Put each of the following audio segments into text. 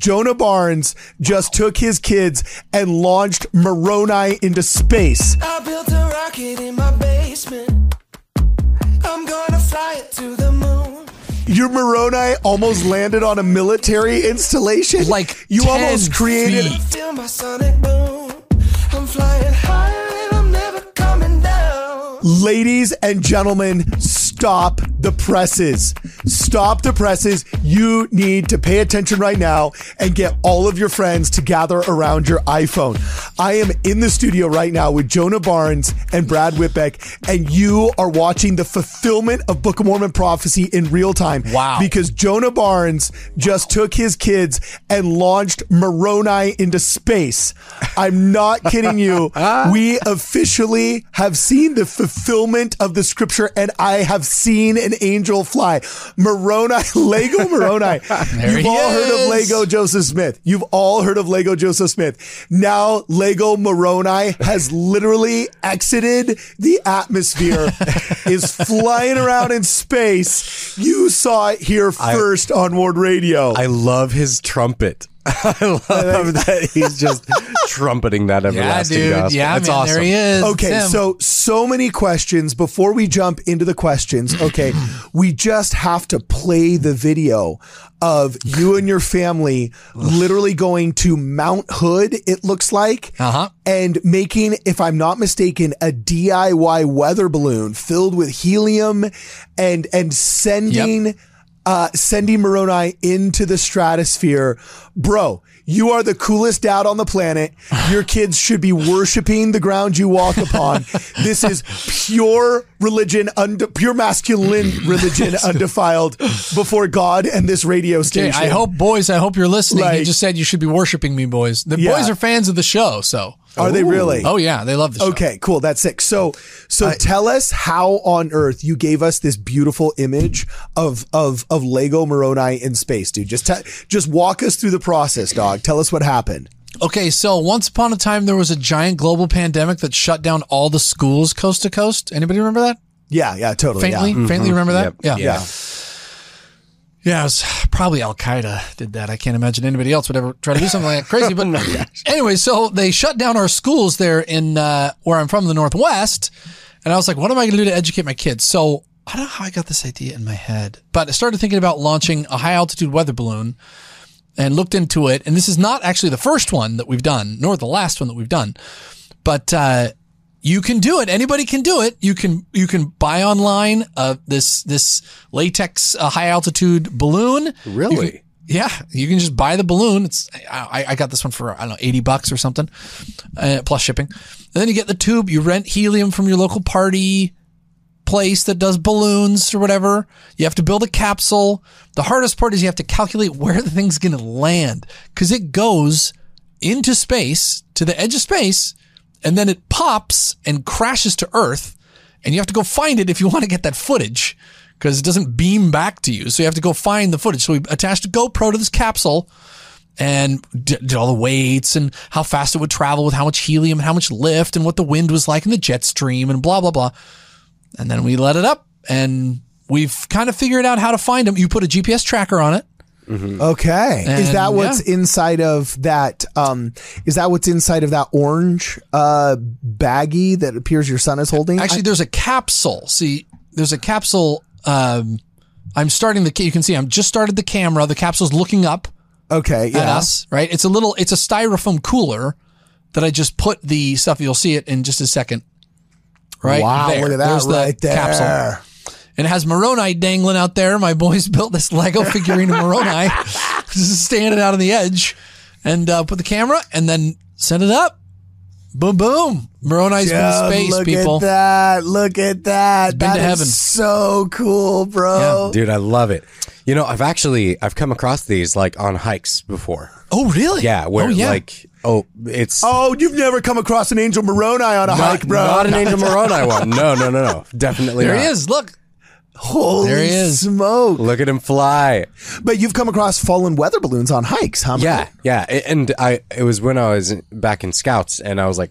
Jonah Barnes just took his kids and launched Moroni into space. I built a rocket in my basement. I'm gonna fly it to the moon. Your Moroni almost landed on a military installation. Like you 10 almost created. feet. Feel my sonic boom. I'm flying higher and I'm never coming down. Ladies and gentlemen, stop the presses. Stop the presses. You need to pay attention right now and get all of your friends to gather around your iPhone. I am in the studio right now with Jonah Barnes and Brad Whitbeck, and you are watching the fulfillment of Book of Mormon prophecy in real time. Wow. Because Jonah Barnes just took his kids and launched Moroni into space. I'm not kidding you. we officially have seen the fulfillment of the scripture, and I have seen an angel fly. Moroni, Lego Moroni. You've all heard of. Lego Joseph Smith. You've all heard of Lego Joseph Smith. Now, Lego Moroni has literally exited the atmosphere, is flying around in space. You saw it here first on Ward Radio. I love his trumpet. I love that he's just trumpeting that Yeah, everlasting dude. gospel. Yeah, That's man. awesome. There he is. Okay, It's so so many questions before we jump into the questions. Okay, we just have to play the video of you and your family literally going to Mount Hood. It looks like, Uh-huh. and making, if I'm not mistaken, a DIY weather balloon filled with helium, and and sending. Uh, sending Moroni into the stratosphere. Bro, you are the coolest dad on the planet. Your kids should be worshiping the ground you walk upon. This is pure religion, unde- pure masculine religion, undefiled before God and this radio Okay, station. I hope, boys, I hope you're listening. he just said you should be worshiping me, boys. The Yeah. boys are fans of the show, so. Are they really? Oh, yeah, they love the show. Okay, cool. That's sick. So, so tell us how on earth you gave us this beautiful image of of of Lego Moroni in space, dude. Just te- just walk us through the process, dog. Tell us what happened. Okay, so once upon a time, there was a giant global pandemic that shut down all the schools coast to coast. Anybody remember that? Yeah, yeah, totally. Faintly, Yeah. faintly remember that? Yep. Yeah. Yeah. Yeah, it was probably Al Qaeda did that. I can't imagine anybody else would ever try to do something like that crazy. But anyway, so they shut down our schools there in uh, where I'm from, the Northwest. And I was like, what am I going to do to educate my kids? So I don't know how I got this idea in my head, but I started thinking about launching a high altitude weather balloon and looked into it. And this is not actually the first one that we've done, nor the last one that we've done, but uh, you can do it. Anybody can do it. You can you can buy online uh, this this latex uh, high altitude balloon. Really? Yeah, you can just buy the balloon. It's I, I got this one for I don't know eighty bucks or something, uh, plus shipping. And then you get the tube. You rent helium from your local party place that does balloons or whatever. You have to build a capsule. The hardest part is you have to calculate where the thing's going to land because it goes into space to the edge of space and then it pops and crashes to Earth. And you have to go find it if you want to get that footage because it doesn't beam back to you. So you have to go find the footage. So we attached a GoPro to this capsule and did all the weights and how fast it would travel with how much helium and how much lift and what the wind was like in the jet stream and blah, blah, blah. And then we let it up and we've kind of figured out how to find them. You put a GPS tracker on it. Okay. is that what's yeah. inside of that? Um, is that what's inside of that orange uh baggie that appears your son is holding? Actually, there's a capsule. See, there's a capsule. Um, I'm starting the, you can see I'm just started the camera. The capsule's looking up okay. at Yeah. us, right? It's a little, it's a styrofoam cooler that I just put the stuff. You'll see it in just a second. Right. Wow. there. Look at that There's the right there. capsule. And it has Moroni dangling out there. My boys built this Lego figurine of Moroni, just standing out on the edge, and uh, put the camera and then set it up. Boom, boom. Moroni's Yeah, from space, look people. Look at that. Look at that. been That to is heaven. so cool, bro. Dude, I love it. You know, I've actually I've come across these like on hikes before. Oh, really? Yeah, where oh, yeah. like oh, it's Oh, you've never come across an Angel Moroni on a not, hike, bro. not an Angel Moroni one. No, no, no, no. Definitely there not. he is. Look. Holy There he is. smoke. Look at him fly. But you've come across fallen weather balloons on hikes, huh? Yeah, yeah. And I it was when I was back in scouts and I was like,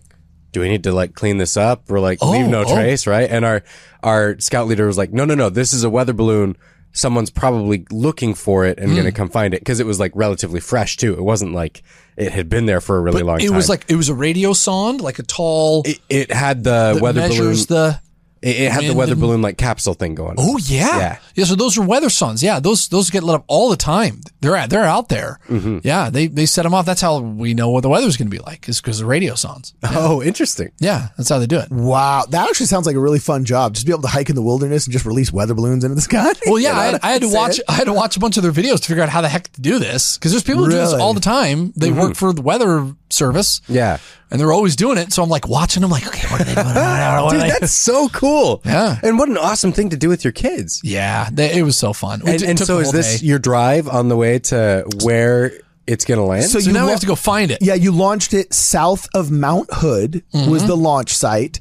do we need to like clean this up or like leave no oh, oh. trace, right? And our our scout leader was like, no, no, no. This is a weather balloon someone's probably looking for it and Hmm. going to come find it because it was like relatively fresh too. It wasn't like it had been there for a really long it time. It was like it was a radio sonde, like a tall it, it had the weather balloon. the. It, it had the weather and- balloon like capsule thing going. Oh yeah. Yeah. yeah. So those are weather sondes. Yeah, those those get lit up all the time. They're at, they're out there. Mm-hmm. Yeah, they they set them off. That's how we know what the weather's going to be like. Is because the radio sondes. Oh, interesting. Yeah, that's how they do it. Wow, that actually sounds like a really fun job. Just be able to hike in the wilderness and just release weather balloons into the sky. Well, yeah, I, had, I had to watch. saying? I had to watch a bunch of their videos to figure out how the heck to do this because there's people who do this all the time. They work for the weather service. Yeah. and they're always doing it. So I'm like watching them, like, okay, what are they doing? What are Dude, they- that's so cool. Yeah. And what an awesome thing to do with your kids. yeah, they, it was so fun. We And, t- and so is this day. your drive on the way to where it's going to land? So So you now we have to go find it. Yeah, you launched it south of Mount Hood was mm-hmm. the launch site.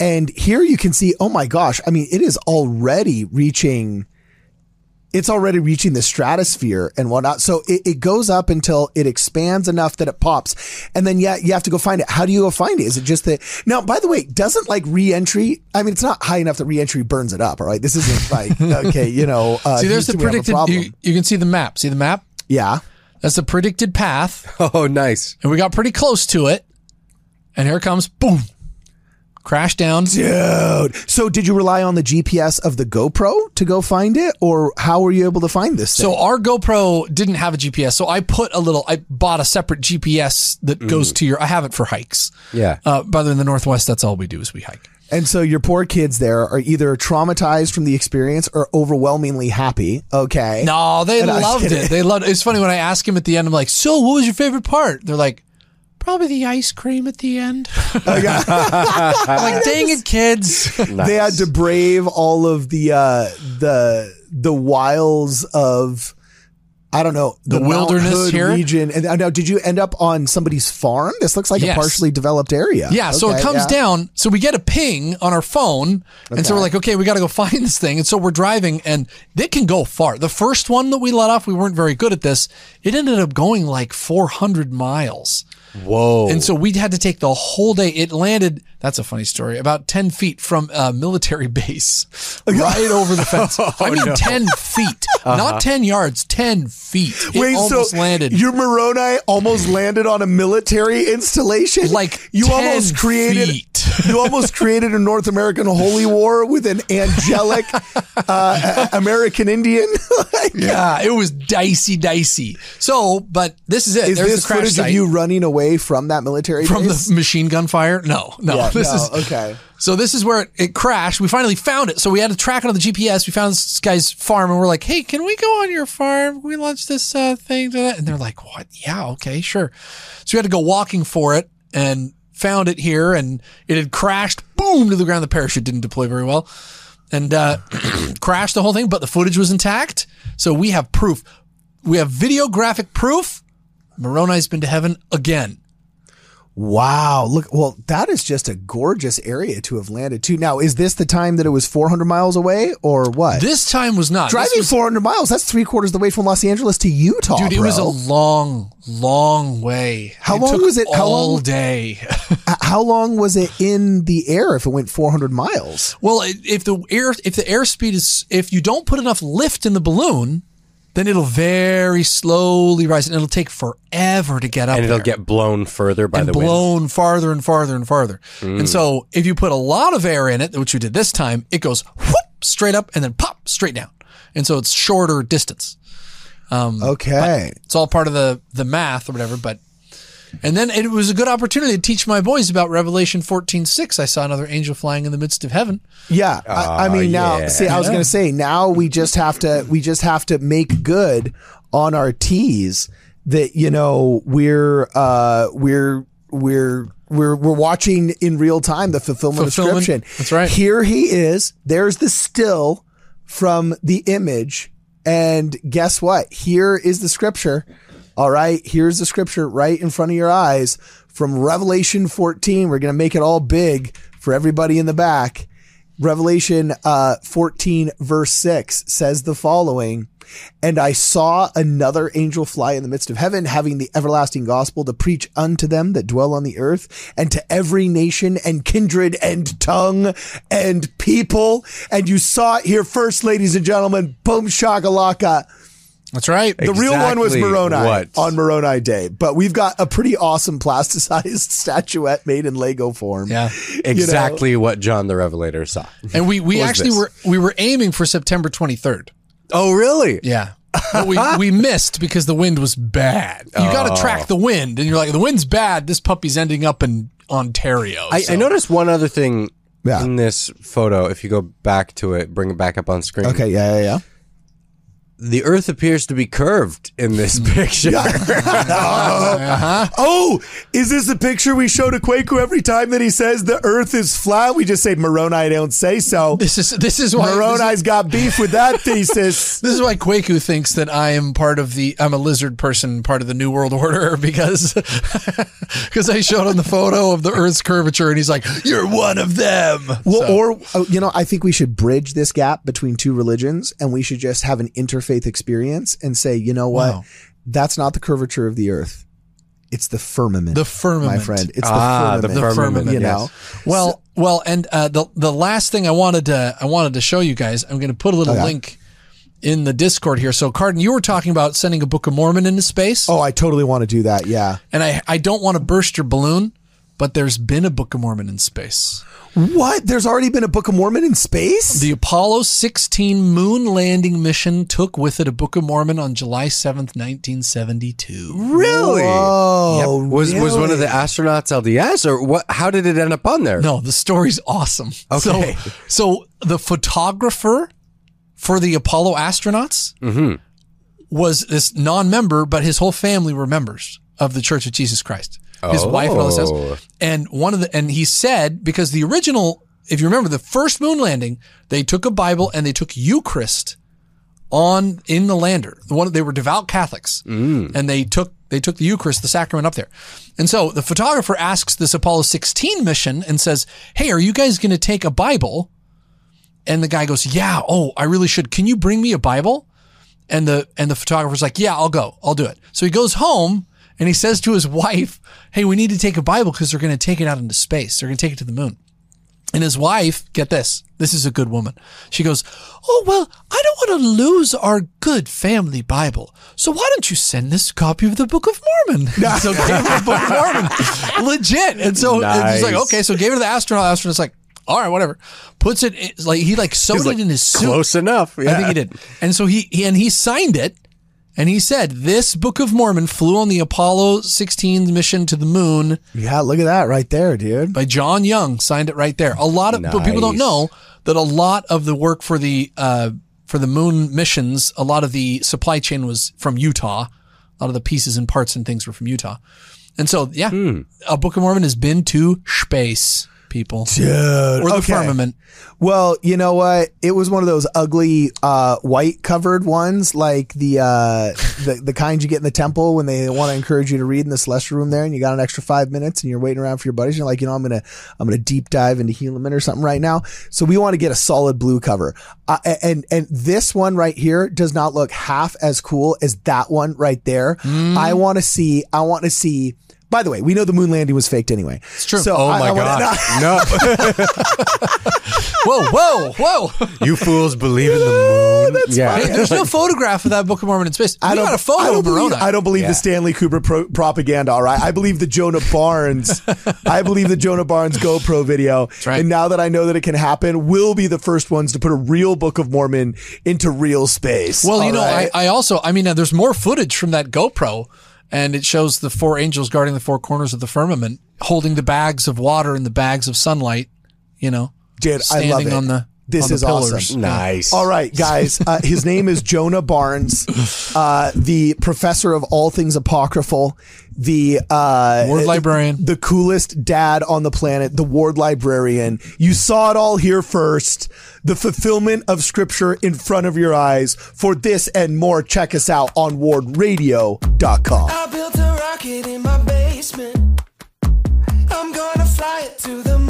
And here you can see, oh my gosh, I mean, it is already reaching it's already reaching the stratosphere and whatnot. So it, it goes up until it expands enough that it pops. And then yeah, you have to go find it. How do you go find it? Is it just that now, by the way, doesn't like re-entry, I mean, it's not high enough that re-entry burns it up. All right. This isn't like, okay, you know, uh, See, there's the Houston, we have a predicted. problem. You, you can see the map. See the map? yeah. That's the predicted path, oh, nice. and we got pretty close to it. And here it comes. Boom. Crash down. Dude. So did you rely on the GPS of the GoPro to go find it or how were you able to find this thing? So our GoPro didn't have a GPS, so I put a little. I bought a separate GPS that goes to your. I have it for hikes. Yeah. Uh, brother in the Northwest, that's all we do is we hike. and so your poor kids there are either traumatized from the experience or overwhelmingly happy. Okay. No, they And loved it. They loved. It's funny when I ask him at the end. I'm like, "So, what was your favorite part?" They're like, "Probably the ice cream at the end." I'm like, "Dang it, kids!" They had to brave all of the uh the the wiles of I don't know The Mount wilderness Hood here? region. And now, did you end up on somebody's farm? This looks like Yes. a partially developed area. Yeah, so it comes yeah. down. So we get a ping on our phone, and so we're like, okay, we got to go find this thing. And so we're driving, and they can go far. The first one that we let off, we weren't very good at this. It ended up going like 400 miles. Whoa. And so we had to take the whole day. It landed, that's a funny story, about 10 feet from a military base, right over the fence. I mean, 10 feet, not 10 yards, 10 feet. It Wait, almost so landed. your Moroni almost landed on a military installation? Like you 10 almost created feet. you almost created a North American holy war with an angelic uh, American Indian. Like, yeah, it was dicey, dicey. So, but this is it. Is There's this the footage site. of you running away from that military from base? the machine gun fire? No, no. Yeah, this no, is okay. So this is where it, it crashed. We finally found it. So we had to track it on the GPS. We found this guy's farm, and we're like, "Hey, can we go on your farm? We launch this uh, thing?" to that?" And they're like, "What? Yeah, okay, sure." So we had to go walking for it, and found it here, and it had crashed, boom, to the ground. The parachute didn't deploy very well, and uh, crashed the whole thing. But the footage was intact, so we have proof. We have videographic proof. Moroni's been to heaven again. Wow. Look, well, that is just a gorgeous area to have landed to. Now, is this the time that it was 400 miles away or what? This time was not. Driving was- 400 miles, that's three quarters of the way from Los Angeles to Utah. Dude, it bro. was a long, long way. How long took was it? How all long- day. How long was it in the air if it went 400 miles? well, if the air, if the airspeed is, if you don't put enough lift in the balloon, then it'll very slowly rise, and it'll take forever to get up. and it'll there. get blown further by and the wind. blown farther and farther and farther. And mm. so, if you put a lot of air in it, which we did this time, it goes whoop, straight up and then pop straight down. And so it's shorter distance. Um, okay. It's all part of the the math or whatever. But and then it was a good opportunity to teach my boys about Revelation fourteen six. I saw another angel flying in the midst of heaven. Yeah, I, I mean now. yeah. See, I was Yeah. going to say now we just have to we just have to make good on our tease that you know we're uh we're we're we're we're watching in real time the fulfillment, Fulfillment. of scripture. That's right. Here he is. There's the still from the image, and guess what? Here is the scripture. All right, here's the scripture right in front of your eyes from Revelation 14. We're going to make it all big for everybody in the back. Revelation uh, 14, verse 6 says the following And I saw another angel fly in the midst of heaven, having the everlasting gospel to preach unto them that dwell on the earth, and to every nation and kindred and tongue and people. And you saw it here first, ladies and gentlemen. Boom shakalaka. That's right. The real one was Exactly Moroni what? on Moroni Day, but we've got a pretty awesome plasticized statuette made in Lego form. Yeah. Exactly what John the Revelator saw. And we, we actually this? were we were aiming for September 23rd. Oh, really? Yeah. But we, we missed because the wind was bad. You got to Oh. track the wind, and you're like, the wind's bad. This puppy's ending up in Ontario. I, So- I noticed one other thing Yeah. in this photo. If you go back to it, bring it back up on screen. Okay, yeah, yeah, yeah. The Earth appears to be curved in this picture. Oh, is this the picture we show to Kwaku every time that he says the earth is flat? We just say Moroni don't say so. This is this is why this is- Moroni's got beef with that thesis. This is why Kwaku thinks that I am part of the I'm a lizard person, part of the New World Order because because I showed him the photo of the Earth's curvature and he's like, "You're one of them." Well, So- or uh, you know, I think we should bridge this gap between two religions, and we should just have an interfaith experience and say, you know what, Wow. that's not the curvature of the earth; it's the firmament, The firmament. my friend. It's Ah, the the firmament. firmament, you yes. know. Well, well, and uh, the the last thing I wanted to I wanted to show you guys, I'm going to put a little Okay. link in the Discord here. So, Cardon, you were talking about sending a Book of Mormon into space, Oh, I totally want to do that. Yeah. and I I don't want to burst your balloon, but there's been a Book of Mormon in space. What? There's already been a Book of Mormon in space? The Apollo 16 moon landing mission took with it a Book of Mormon on July 7th, 1972. really? Oh, Was was one of the astronauts LDS or what? How did it end up on there? No, the story's awesome. Okay. So, so the photographer for the Apollo astronauts mm-hmm. was this non-member, but his whole family were members of the Church of Jesus Christ. His wife and all this Oh. stuff. And one of the and he said because the original, if you remember the first moon landing, they took a Bible and they took Eucharist on in the lander. The one they were devout Catholics, mm. and they took they took the Eucharist, the sacrament, up there. And so the photographer asks this Apollo 16 mission and says, "Hey, are you guys going to take a Bible?" And the guy goes, "Yeah. Oh, I really should. Can you bring me a Bible?" And the and the photographer's like, "Yeah, I'll go. I'll do it." So he goes home and he says to his wife, "Hey, we need to take a Bible because they're going to take it out into space. They're going to take it to the moon." And his wife, get this, this is a good woman. She goes, Oh, well, I don't want to lose our good family Bible. So why don't you send this copy of the Book of Mormon? so gave her the Book of Mormon. Legit. And so and she's like, okay, so gave her the astronaut. Astronaut's like, all right, whatever. Puts it, in, like, he like sewed He's like, it in his suit. Close enough. Yeah. I think he did. And so he, he and he signed it. And he said, This Book of Mormon flew on the Apollo 16 mission to the moon Yeah, look at that right there, dude. by John Young. Signed it right there. A lot of but people don't know that a lot of the work for the uh, for the moon missions, a lot of the supply chain was from Utah. A lot of the pieces and parts and things were from Utah. And so, yeah, a Book of Mormon has been to space, people, Dude. or the okay. firmament. Well, you know what? It was one of those ugly uh, white covered ones, like the, uh, the the kind you get in the temple when they want to encourage you to read in the celestial room there, and you got an extra five minutes, and you're waiting around for your buddies. And you're like, you know, I'm gonna I'm gonna deep dive into Helaman or something right now. So we want to get a solid blue cover, uh, and and this one right here does not look half as cool as that one right there. I want to see. I want to see. By the way, we know the moon landing was faked anyway. It's true. So Oh I- my I wanna- god! No, Whoa, whoa, whoa! you fools believe in the moon. yeah, Hey, there's no photograph of that Book of Mormon in space. I we don't, got a photo I don't of believe, Moroni. I don't believe Yeah. the Stanley Kubrick pro- propaganda. All right, I believe the Jonah Barnes. I believe the Jonah Barnes GoPro video. right. And now that I know that it can happen, we'll be the first ones to put a real Book of Mormon into real space. Well, you know, right? I, I also, I mean, there's more footage from that GoPro, and it shows the four angels guarding the four corners of the firmament, holding the bags of water and the bags of sunlight. You know, Dude, I standing love it. on the This is pillars. awesome. nice. All right, guys. Uh, his name is Jonah Barnes, uh, the professor of all things apocryphal, the uh, Ward librarian. the coolest dad on the planet, the ward librarian. You saw it all here first. The fulfillment of scripture in front of your eyes. For this and more, check us out on wardradio.com. I built a rocket in my basement. I'm gonna fly it to the moon.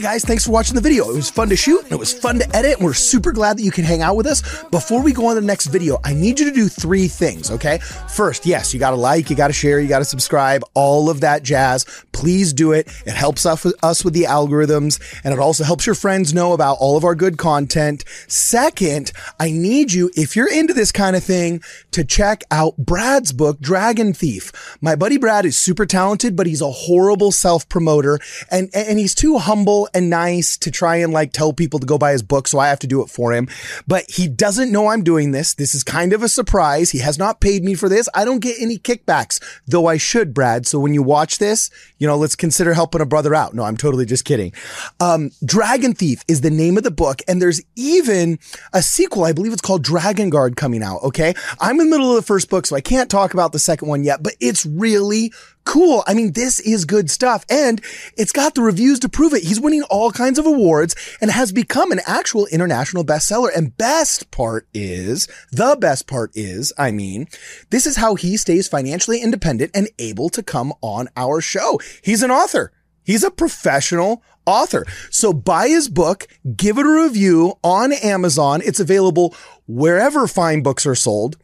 Guys, thanks for watching the video. It was fun to shoot and it was fun to edit. And we're super glad that you can hang out with us. Before we go on to the next video, I need you to do three things, okay? First, yes, you gotta like, you gotta share, you gotta subscribe, all of that jazz. Please do it. It helps us with, us with the algorithms and it also helps your friends know about all of our good content. Second, I need you, if you're into this kind of thing, to check out Brad's book, Dragon Thief. My buddy Brad is super talented, but he's a horrible self promoter and, and he's too humble and nice to try and like tell people to go buy his book. So I have to do it for him, but he doesn't know I'm doing this. This is kind of a surprise. He has not paid me for this. I don't get any kickbacks, though I should, Brad. So when you watch this, you know, let's consider helping a brother out. No, I'm totally just kidding. Um, Dragon Thief is the name of the book. And there's even a sequel. I believe it's called Dragon Guard coming out. Okay. I'm in the middle of the first book, so I can't talk about the second one yet, but it's really cool. I mean, this is good stuff and it's got the reviews to prove it. He's winning all kinds of awards and has become an actual international bestseller. And best part is, the best part is, I mean, this is how he stays financially independent and able to come on our show. He's an author. He's a professional author. So buy his book, give it a review on Amazon. It's available wherever fine books are sold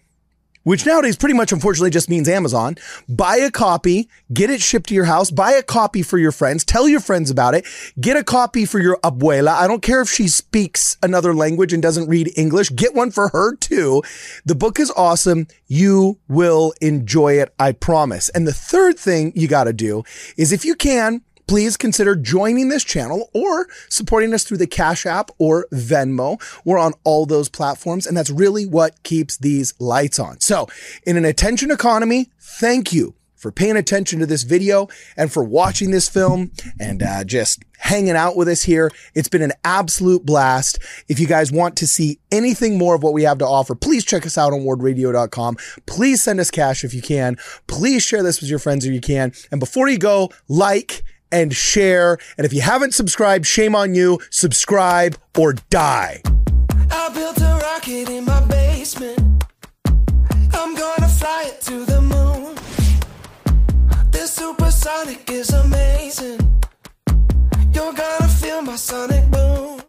which nowadays pretty much unfortunately just means Amazon. Buy a copy, get it shipped to your house, buy a copy for your friends, tell your friends about it, get a copy for your abuela. I don't care if she speaks another language and doesn't read English, get one for her too. The book is awesome. You will enjoy it. I promise. And the third thing you got to do is if you can, please consider joining this channel or supporting us through the Cash App or Venmo. We're on all those platforms, and that's really what keeps these lights on. So, in an attention economy, thank you for paying attention to this video and for watching this film and uh, just hanging out with us here. It's been an absolute blast. If you guys want to see anything more of what we have to offer, please check us out on wardradio.com. Please send us cash if you can. Please share this with your friends if you can. And before you go, like, and share. And if you haven't subscribed, shame on you. Subscribe or die. I built a rocket in my basement. I'm gonna fly it to the moon. This supersonic is amazing. You're gonna feel my sonic boom.